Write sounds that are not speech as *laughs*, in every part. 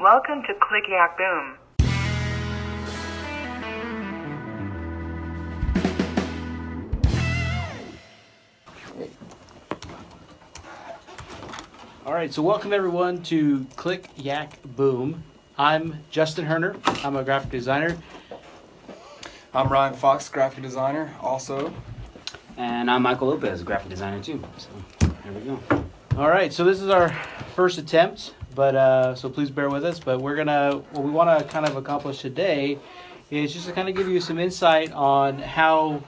Welcome to Click Yak Boom. All right, so welcome everyone to Click Yak Boom. I'm Justin Herner. I'm a graphic designer. I'm Ryan Fox, graphic designer, also. And I'm Michael Lopez, graphic designer too. So there we go. All right, so this is our first attempt, but uh, so please bear with us. But we're gonna what we want to kind of accomplish today is just to kind of give you some insight on how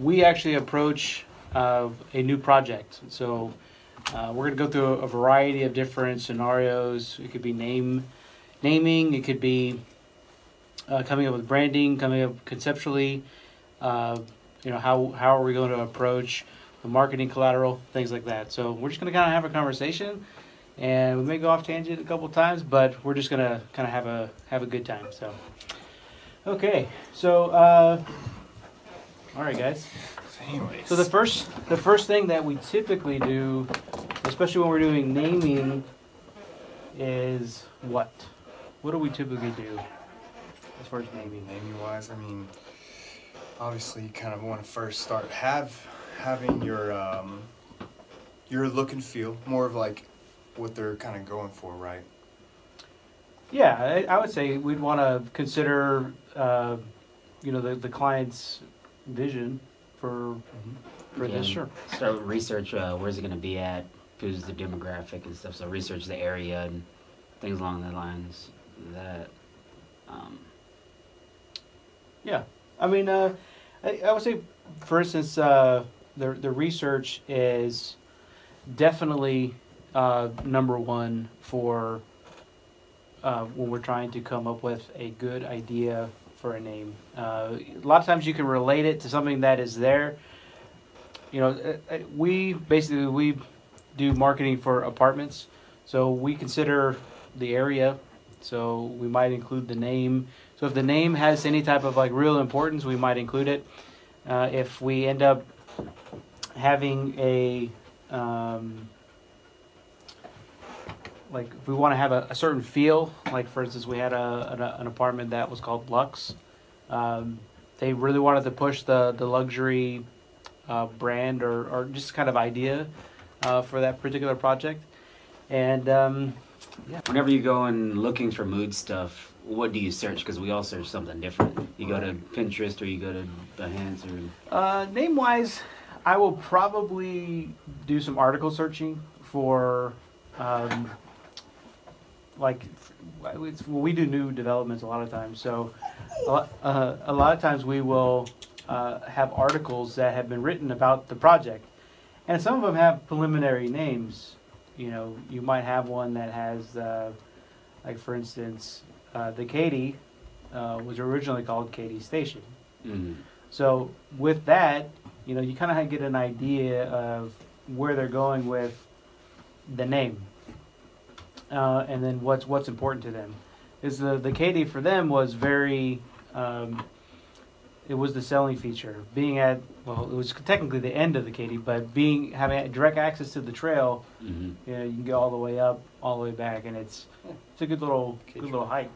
we actually approach uh, a new project. So uh, we're gonna go through a variety of different scenarios. It could be name naming. It could be uh, coming up with branding, coming up conceptually. Uh, you know how how are we going to approach the marketing collateral, things like that. So we're just to kind of have a conversation, and we may go off tangent a couple times, but we're just to kind of have a have a good time. So, okay, so uh, all right, guys. Anyways. So the first the first thing that we typically do, especially when we're doing naming, is what? What do we typically do as far as naming? naming wise, I mean, obviously, you kind of want to first start have having your um, your look and feel more of like what they're kind of going for, right? Yeah, I, I would say we'd want to consider, uh, you know, the, the client's vision for for this. Yeah, Sure. Start with research. Uh, where's it going to be at? Who's the demographic and stuff. So research the area and things along the lines. That. Um, Yeah, I mean, uh, I, I would say, for instance, uh, the the research is definitely uh, number one for uh, when we're trying to come up with a good idea for a name. Uh, a lot of times you can relate it to something that is there. You know, uh, uh, we basically we do marketing for apartments, so we consider the area. So we might include the name. So if the name has any type of like real importance, we might include it. Uh, if we end up having a um, like if we want to have a, a certain feel, like for instance, we had a, an, an apartment that was called Lux. Um, they really wanted to push the the luxury uh, brand or, or just kind of idea uh, for that particular project, and um, whenever you go and looking for mood stuff, what do you search? Because we all search something different. You go to Pinterest or you go to Behance or. Uh, name wise, I will probably do some article searching for, um, like, it's, well, we do new developments a lot of times. So, a lot, uh, a lot of times we will uh, have articles that have been written about the project, and some of them have preliminary names. You know, you might have one that has, uh, like, for instance, uh, the Katy uh, was originally called Katy Station. Mhm. So with that, you know, you kind of get an idea of where they're going with the name, uh, and then what's what's important to them. Is the the Katy for them was very, um, it was the selling feature. Being at well, it was technically the end of the Katy, but being having direct access to the trail, Mhm. you know, you can go all the way up, all the way back, and it's it's a good little good little hike.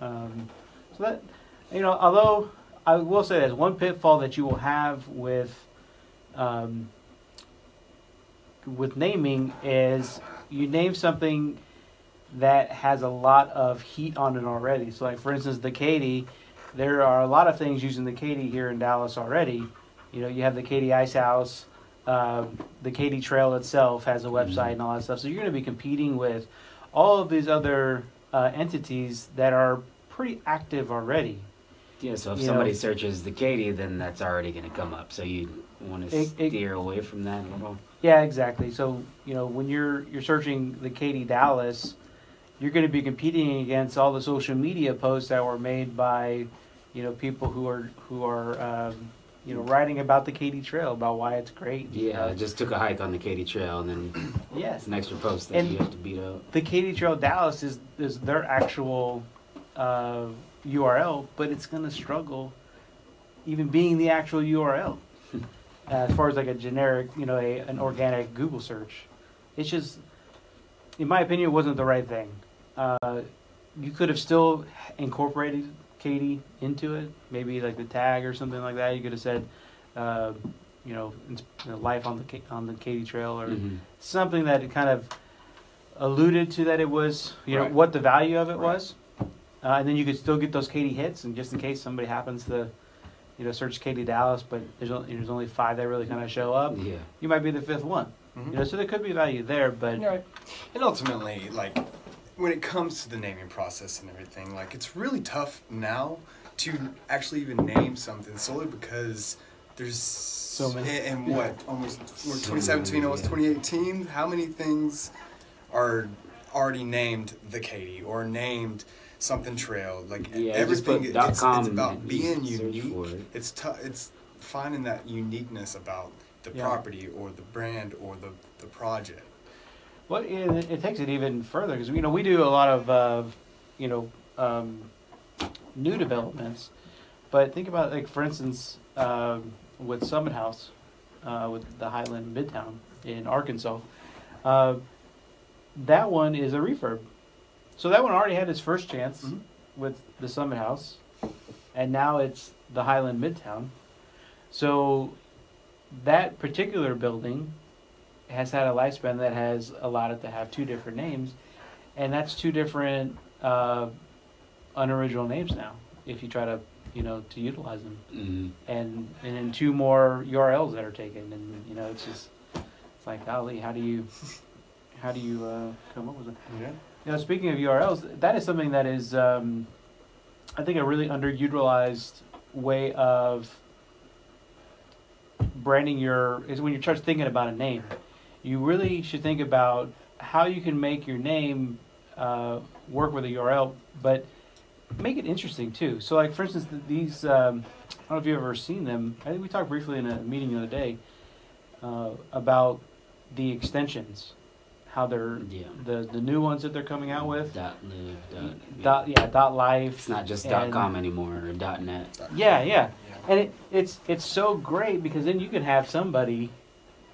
Um, so that you know, although I will say there's one pitfall that you will have with um, with naming is you name something that has a lot of heat on it already. So, like for instance, the Katy, there are a lot of things using the Katy here in Dallas already. You know, you have the Katy Ice House. Um, the Katy Trail itself has a website and all that stuff. So you're going to be competing with all of these other uh, entities that are pretty active already. Yeah, so if You somebody know- searches the Katy, then that's already going to come up. So you want to It- it- steer away from that a little. Yeah, exactly. So you know, when you're you're searching the Katy Dallas, you're going to be competing against all the social media posts that were made by, you know, people who are who are um, you know writing about the Katy Trail about why it's great. Yeah, Uh, I just took a hike on the Katy Trail, and then *clears throat* yes, an extra post that And- you have to beat up. the Katy Trail Dallas is is their actual uh, URL, but it's going to struggle even being the actual URL. *laughs* as far as like a generic, you know, a, an organic Google search, it's just, in my opinion, it wasn't the right thing. uh, you could have still incorporated Katy into it, maybe like the tag or something like that. You could have said, uh, you know, life on the on the Katy Trail or Mhm. something that it kind of alluded to that it was, you know, what the value of it Right. was. Uh, and then you could still get those Katy hits, and just in case somebody happens to, you know, search Katy Dallas, but there's only, there's only five that really kind of show up, Yeah. you might be the fifth one. Mhm. You know, so there could be value there, but Right. And ultimately, like, when it comes to the naming process and everything, like, it's really tough now to actually even name something solely because there's so many. And, and what almost we're 2017, many, almost yeah. 2018. How many things are already named the Katy or named something trail? Like Yeah, just everything, it's, dot it's com about and being search unique. it. It's tough. It's finding that uniqueness about the Yeah. property or the brand or the the project. Well, it, it takes it even further because you know we do a lot of uh, you know um, new developments, but think about like for instance um, with Summit House, uh, with the Highland Midtown in Arkansas, uh, that one is a refurb, so that one already had its first chance Mhm. with the Summit House, and now it's the Highland Midtown, so that particular building has had a lifespan that has allowed it to have two different names, and that's two different uh, unoriginal names now. If you try to, you know, to utilize them, Mhm. and and then two more URLs that are taken, and you know, it's just it's like, golly, how do you how do you uh, come up with it? Yeah. You know, speaking of URLs, that is something that is, um, I think, a really underutilized way of branding your is when you start thinking about a name. You really should think about how you can make your name uh, work with a URL, but make it interesting too. So, like for instance, these um, I don't know if you've ever seen them. I think we talked briefly in a meeting the other day uh, about the extensions, how they're Yeah. the the new ones that they're coming out with. Dot live. Dot. Dot yeah, dot life. It's not just dot com anymore or dot net. Yeah, yeah, Yeah. and it, it's it's so great because then you can have somebody,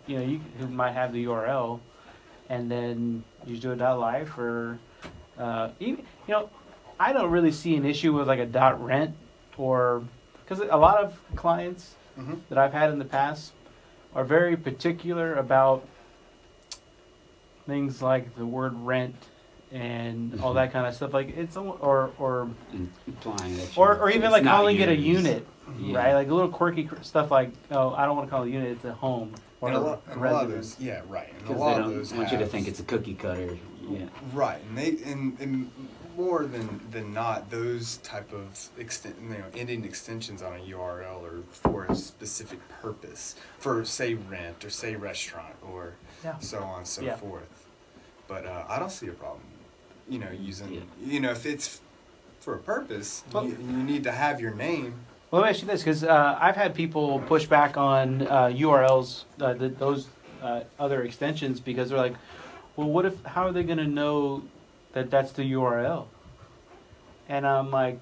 you know, you who might have the URL, and then you do a dot life or, uh, even you know, I don't really see an issue with like a dot rent or because a lot of clients Mhm. that I've had in the past are very particular about things like the word rent and all mm-hmm. that kind of stuff. Like it's almo- or or Implying that. or, or even like not calling it a unit, Yeah. right? Like a little quirky stuff like, oh, I don't want to call it a unit; it's a home or And a a lot, and a lot of residence. those, yeah, right. And Because they don't those want you to think it's a cookie cutter. Yeah. right, and they and, and more than than not, those type of extent, you know, ending extensions on a URL or for a specific purpose, for say rent or say restaurant or Yeah. so on and so Yeah. forth. But uh, I don't see a problem, you know, using Yeah. you know if it's for a purpose, Well- you, you need to have your name. Well, let me ask you this, because uh, I've had people push back on uh, URLs, uh, th those uh, other extensions, because they're like, well, what if? How are they going to know that that's the URL? And I'm like,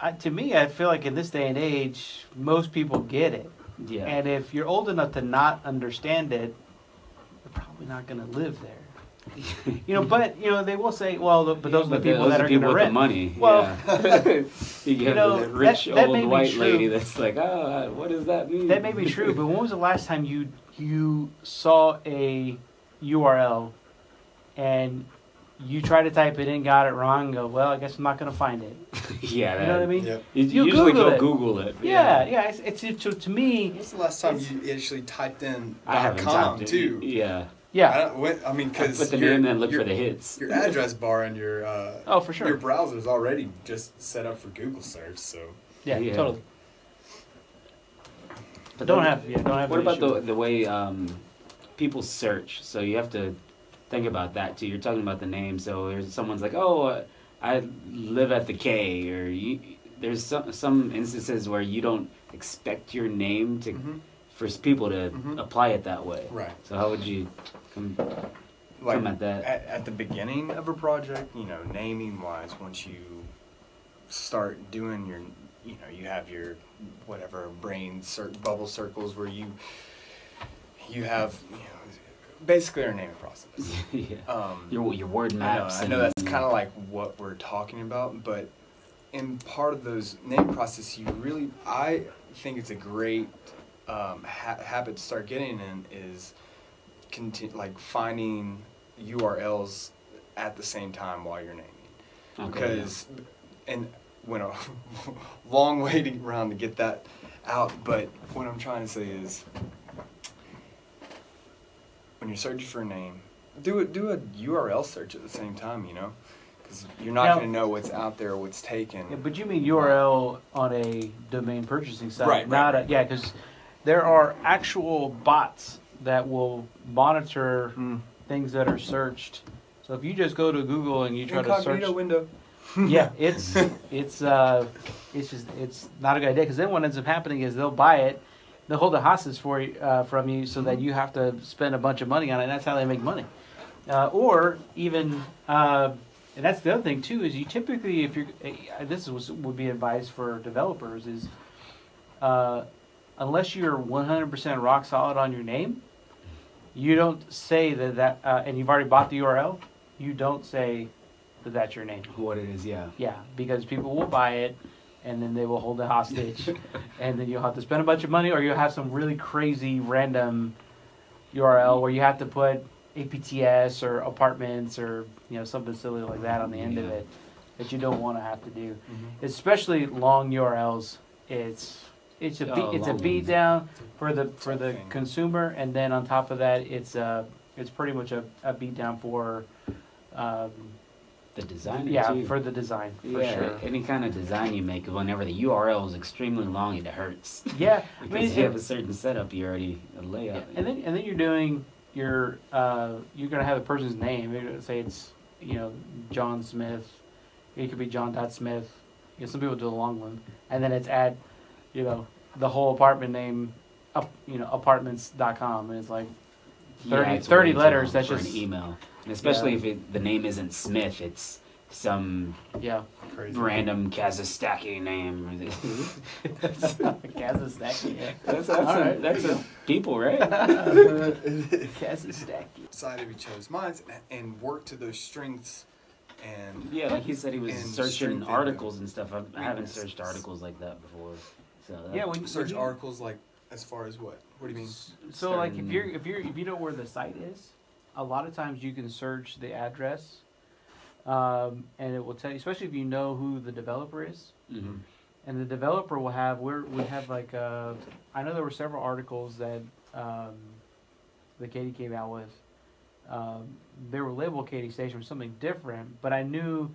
I, to me, I feel like in this day and age, most people get it. Yeah. And if you're old enough to not understand it, you're probably not going to live there. *laughs* You know, but you know they will say, well, the, but those are the people those that are going people to with rent. the money. Well, yeah. *laughs* you have know, the rich that- that may old be white true. lady that's like, oh, what does that mean? That may be true, but when was the last time you you saw a URL and you try to type it in, got it wrong, and go, well, I guess I'm not going to find it. *laughs* yeah, You know what I mean? Yep. You, You usually Google go it. Google it. Yeah, yeah. It's, it's to, to me, When's the last time you actually typed in I .com typed it. too? Yeah. I, when, I mean, because put the name and look for the hits. your address bar in your uh, Oh, for sure. your sure. browser's already just set up for Google search. So Yeah, Yeah. totally. But Don't have yeah, don't have. What about issue the the way um, people search? So you have to think about that too. You're talking about the name. So there's someone's like, oh, uh, I live at the K, or you, there's some some instances where you don't expect your name to Mhm. For people to Mhm. apply it that way. right, So how would you come, like that? at, at the beginning of a project, you know, naming wise, once you start doing your, you know, you have your whatever brain cir- bubble circles where you you have you know basically our naming process. *laughs* yeah. Um, Your your word I know, maps. I know that's kind of like what we're talking about, but in part of those name process, you really, I think it's a great um, ha- habit to start getting in is conti- like finding URLs at the same time while you're naming. Okay, because, and went a *laughs* long waiting around to get that out, but what I'm trying to say is when you're searching for a name, do a, Do a URL search at the same time. You know, because you're not going to know what's out there, what's taken. Yeah, but you mean URL on a domain purchasing site, Right, right, not right. a yeah, because there are actual bots that will monitor Mm. things that are searched. So if you just go to Google and you try to search, Incognito window. *laughs* yeah, *laughs* it's it's uh, it's just it's not a good idea because then what ends up happening is they'll buy it, they'll hold the hostage for you uh, from you so that you have to spend a bunch of money on it. and That's how they make money, uh, or even. Uh, and that's the other thing too is you typically if you're uh, this was would be advice for developers is uh, unless you're 100% rock solid on your name you don't say that that uh, and you've already bought the url you don't say that that's your name What it is, yeah. yeah, because people will buy it and then they will hold it hostage. *laughs* and then you'll have to spend a bunch of money or you'll have some really crazy random URL where you have to put APTS or apartments or you know something silly like that on the end of it that you don't want to have to do. Mm-hmm. Especially long URLs, it's it's a Oh, beat, it's a beat down for the for the Something. consumer and then on top of that it's uh it's pretty much a, a beat down for um, The designer yeah too. for the design for yeah, sure. any kind of design you make, whenever the URL is extremely long, it hurts. *laughs* Yeah, I *laughs* because mean, you have a certain setup, you already a yeah, layout. and then and then you're doing your uh, you're gonna have the person's name. You're gonna say it's you know John Smith. It could be John Dot Smith. You know, some people do a long one, and then it's at you know the whole apartment name, up you know apartments.com, and it's like Yeah, 30 it's 30 letters, that's just- an email, and especially Yeah. if it, the name isn't Smith, it's some yeah, Crazy. random Kazakhstaki name. *laughs* Kazakhstan. Yeah. that's that's, All a, right, that's a people, right? *laughs* Kazastaki. Side of each other's minds and work to those strengths and yeah, like he said, he was searching articles and stuff. I've, I haven't searched articles like that before. So that, Yeah, when you search you- articles like as far as what? What do you mean? So like if you're if you're if you know where the site is, a lot of times you can search the address, um, and it will tell you, especially if you know who the developer is, Mhm. and the developer will have we're we have like uh, I know there were several articles that um, that Katy came out with. Um, they were labeled Katy Station for something different, but I knew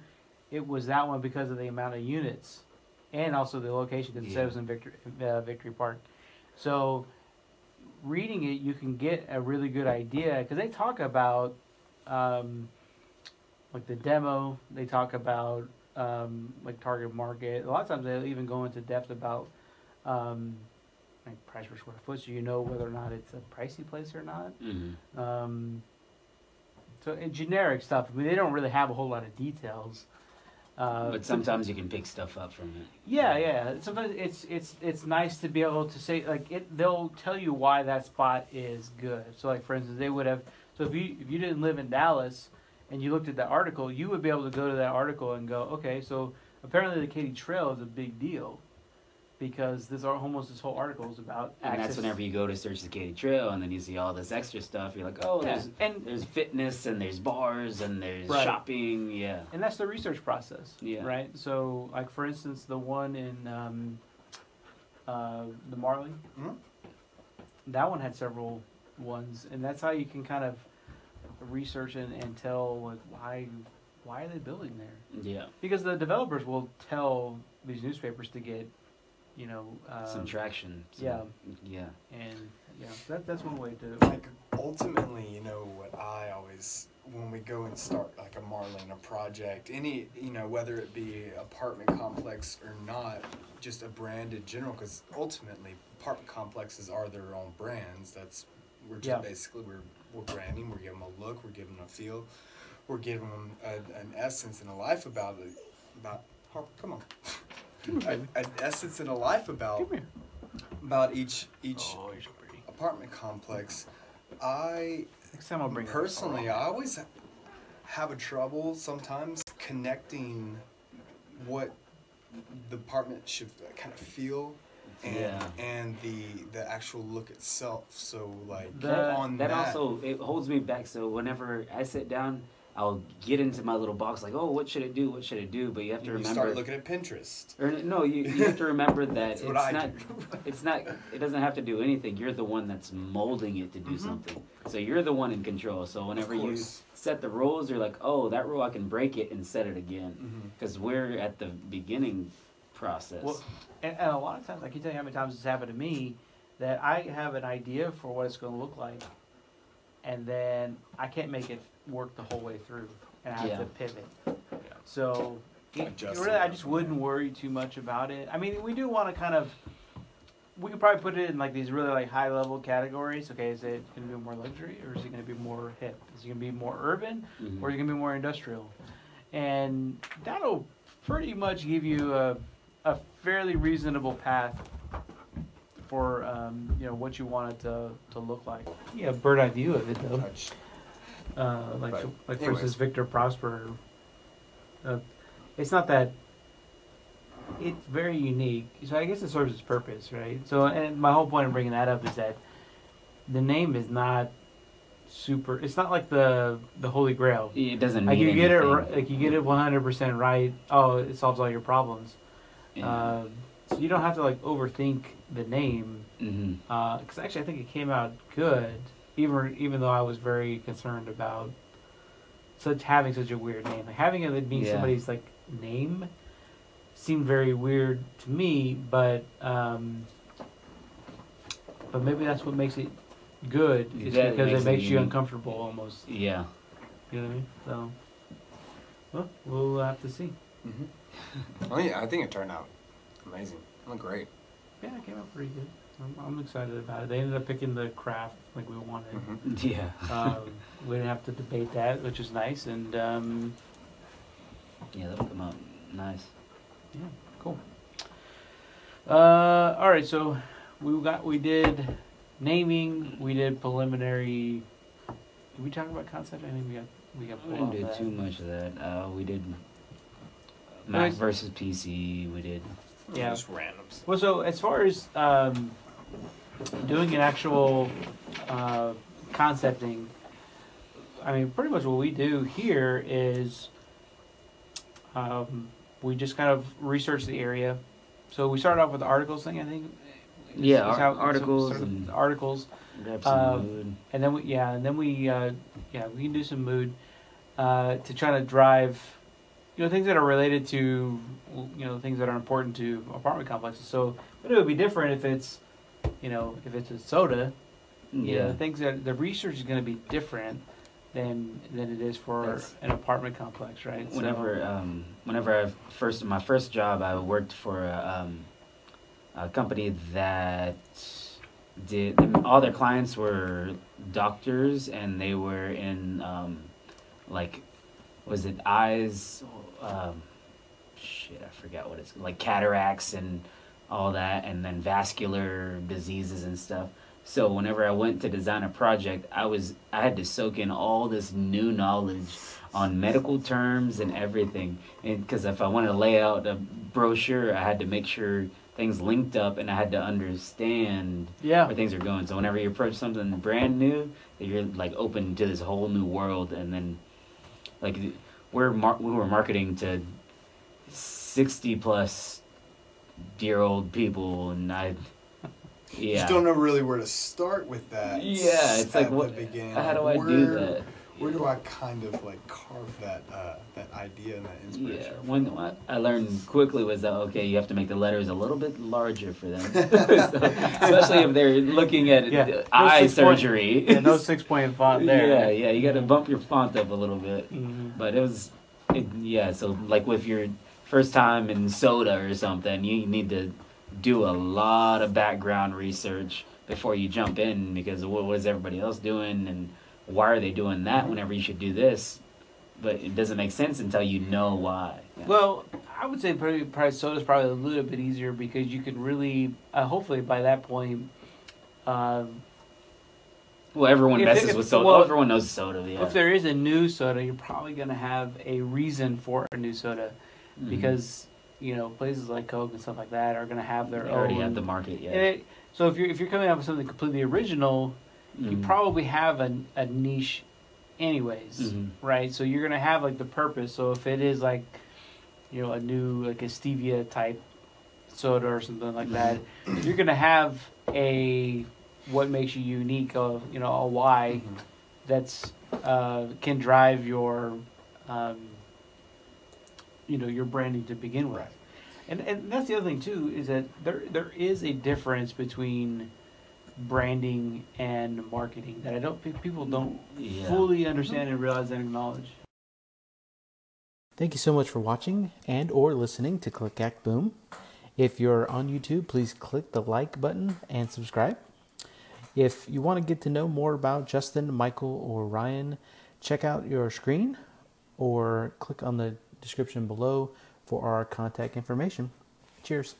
it was that one because of the amount of units and also the location because it said it was in Victory uh, Victory Park. So reading it, you can get a really good idea because they talk about um, like the demo. They talk about um, like target market. A lot of times they'll even go into depth about um, like price per square foot, so you know whether or not it's a pricey place or not. Mhm. Um, so in generic stuff, I mean, they don't really have a whole lot of details. Uh, But sometimes you can pick stuff up from it. yeah, yeah. Sometimes it's it's it's nice to be able to say like it. They'll tell you why that spot is good. So like for instance, they would have. So if you if you didn't live in Dallas and you looked at that article, you would be able to go to that article and go, okay, so apparently the Katy Trail is a big deal because this ar- almost this whole article is about And access. that's whenever you go to search the Katy Trail, and then you see all this extra stuff. You're like, oh, Yeah, there's and there's fitness, and there's bars, and there's Right. shopping. Yeah. and that's the research process. Yeah. Right. So like for instance, the one in um, uh, the Marley. Mhm. that one had several ones, and that's how you can kind of research and, and tell like why why are they building there? Yeah. Because the developers will tell these newspapers to get, you know, uh, Some traction. some- yeah. Yeah. and yeah, that, that's one way to. like ultimately, you know what I always when we go and start like a Marlin a project, any you know whether it be apartment complex or not, just a brand in general, because ultimately apartment complexes are their own brands. That's we're just Yeah. basically we're we're branding, we're giving them a look, we're giving them a feel, we're giving them a, an essence and a life about it. About Harper, come on, *laughs* an, an essence and a life about about each each Oh, so apartment complex, I Next time I'll bring. Personally, I always have a trouble sometimes connecting what the apartment should kind of feel and Yeah. and the the actual look itself. So like The- on that, that, also it holds me back. So whenever I sit down, I'll get into my little box like, oh, what should it do? What should it do? But you have to you remember. start looking at Pinterest. or no, you, you have to remember *laughs* that it's not. *laughs* It's not. It doesn't have to do anything. You're the one that's molding it to do Mhm. something. So you're the one in control. So whenever you set the rules, you're like, oh, that rule I can break it and set it again. Because we're at the beginning process. Well, and, and a lot of times, I can tell you how many times this happened to me that I have an idea for what it's going to look like, and then I can't make it work the whole way through, and have Yeah. to pivot. So, it, Adjust really, I just wouldn't worry too much about it. I mean, we do want to kind of. We could probably put it in like these really like high level categories. Okay, is it going to be more luxury or is it going to be more hip? Is it going to be more urban or is it going to be more industrial? And that'll pretty much give you a, a fairly reasonable path for um, you know what you want it to, to look like. Yeah, bird eye view of it though. Touch. Uh, like But like anyways. versus Victor Prosper. Uh, it's not that. It's very unique, so I guess it serves its purpose, right? So, and my whole point in bringing that up is that the name is not super. It's not like the the Holy Grail. It doesn't Like mean you get it, anything. ri- like you get it one hundred percent right. Oh, it solves all your problems. Yeah. Um, so you don't have to like overthink the name. Mhm. Because actually, I think it came out good, even even though I was very concerned about such having such a weird name. Like having it be Yeah. somebody's like name seemed very weird to me, but um, but maybe that's what makes it good, is That because makes it it makes you unique. uncomfortable almost. Yeah. You know what I mean? So, well, we'll have to see. Mm-hmm. *laughs* Oh yeah, I think it turned out amazing. It looked great. Yeah, it came out pretty good. I'm, I'm excited about it. They ended up picking the craft like we wanted. Mm-hmm. *laughs* Yeah. um, we didn't have to debate that, which is nice. And um, Yeah, that'll come out nice. yeah, cool. Uh, all right, so we got we did naming, we did preliminary. Did we talk about concept? I think we got we got. We pulled didn't off do that. too much of that. Uh, we did Mac it's- versus PC. We did. Yeah. Just randoms. Well, so as far as um, doing an actual uh, concepting, I mean, pretty much what we do here is um, we just kind of research the area. So we started off with the articles thing, I think. is- Yeah, is so articles sort of and- articles, Um, mood. and then we yeah, and then we uh, yeah we can do some mood uh, to try to drive, you know, things that are related to you know things that are important to apartment complexes. So, but it would be different if it's, you know, if it's a soda. You Yeah. know, things that the research is going to be different than than it is for That's- an apartment complex, right? So- Whenever, um, whenever I first my first job, I worked for a, um, a company that did all their clients were doctors, and they were in um, like, was it eyes? Um, shit, I forgot what it's like cataracts and all that, and then vascular diseases and stuff. So whenever I went to design a project, I was I had to soak in all this new knowledge on medical terms and everything. And because if I wanted to lay out a brochure, I had to make sure things linked up, and I had to understand yeah, where things are going. So whenever you approach something brand new, you're like open to this whole new world, and then like we're mar- we were marketing to sixty plus year old people, and I yeah. Just don't know really where to start with that. Yeah, it's like what? The beginning. How do I where, do that? Where do I kind of like carve that uh, that idea and that Yeah, inspiration? one what I learned quickly was that okay, you have to make the letters a little bit larger for them, *laughs* *laughs* So, especially if they're looking at Yeah, those eye six point- surgery. yeah, no six point font there. Yeah, yeah, you got to bump your font up a little bit. Mhm. But it was, it, yeah. So like with your first time in soda or something, you need to do a lot of background research before you jump in because what was everybody else doing and why are they doing that whenever you should do this? But it doesn't make sense until you know why. Yeah. Well, I would say probably, probably soda is probably a little bit easier because you can really, uh, hopefully by that point, um, Well, everyone If- messes if- with soda. well, everyone knows soda. Yeah. If there is a new soda, you're probably going to have a reason for a new soda Mhm. because you know places like Coke and stuff like that are going to have their they own. already have the market. Yeah. It, so if you're if you're coming up with something completely original, you Mhm. probably have a, a niche, anyways, Mhm. right? So you're gonna have like the purpose. So if it is like, you know, a new like a stevia type soda or something like that, Mm-hmm. you're gonna have a what makes you unique, of you know, a why Mhm. that's uh, can drive your, um, you know, your branding to begin with. Right. And and that's the other thing too is that there there is a difference between branding and marketing that I don't think people don't Yeah. fully understand and realize and acknowledge. Thank you so much for watching and or listening to Click Act Boom. If you're on YouTube, please click the like button and subscribe. If you want to get to know more about Justin, Michael, or Ryan, check out your screen or click on the description below for our contact information. Cheers.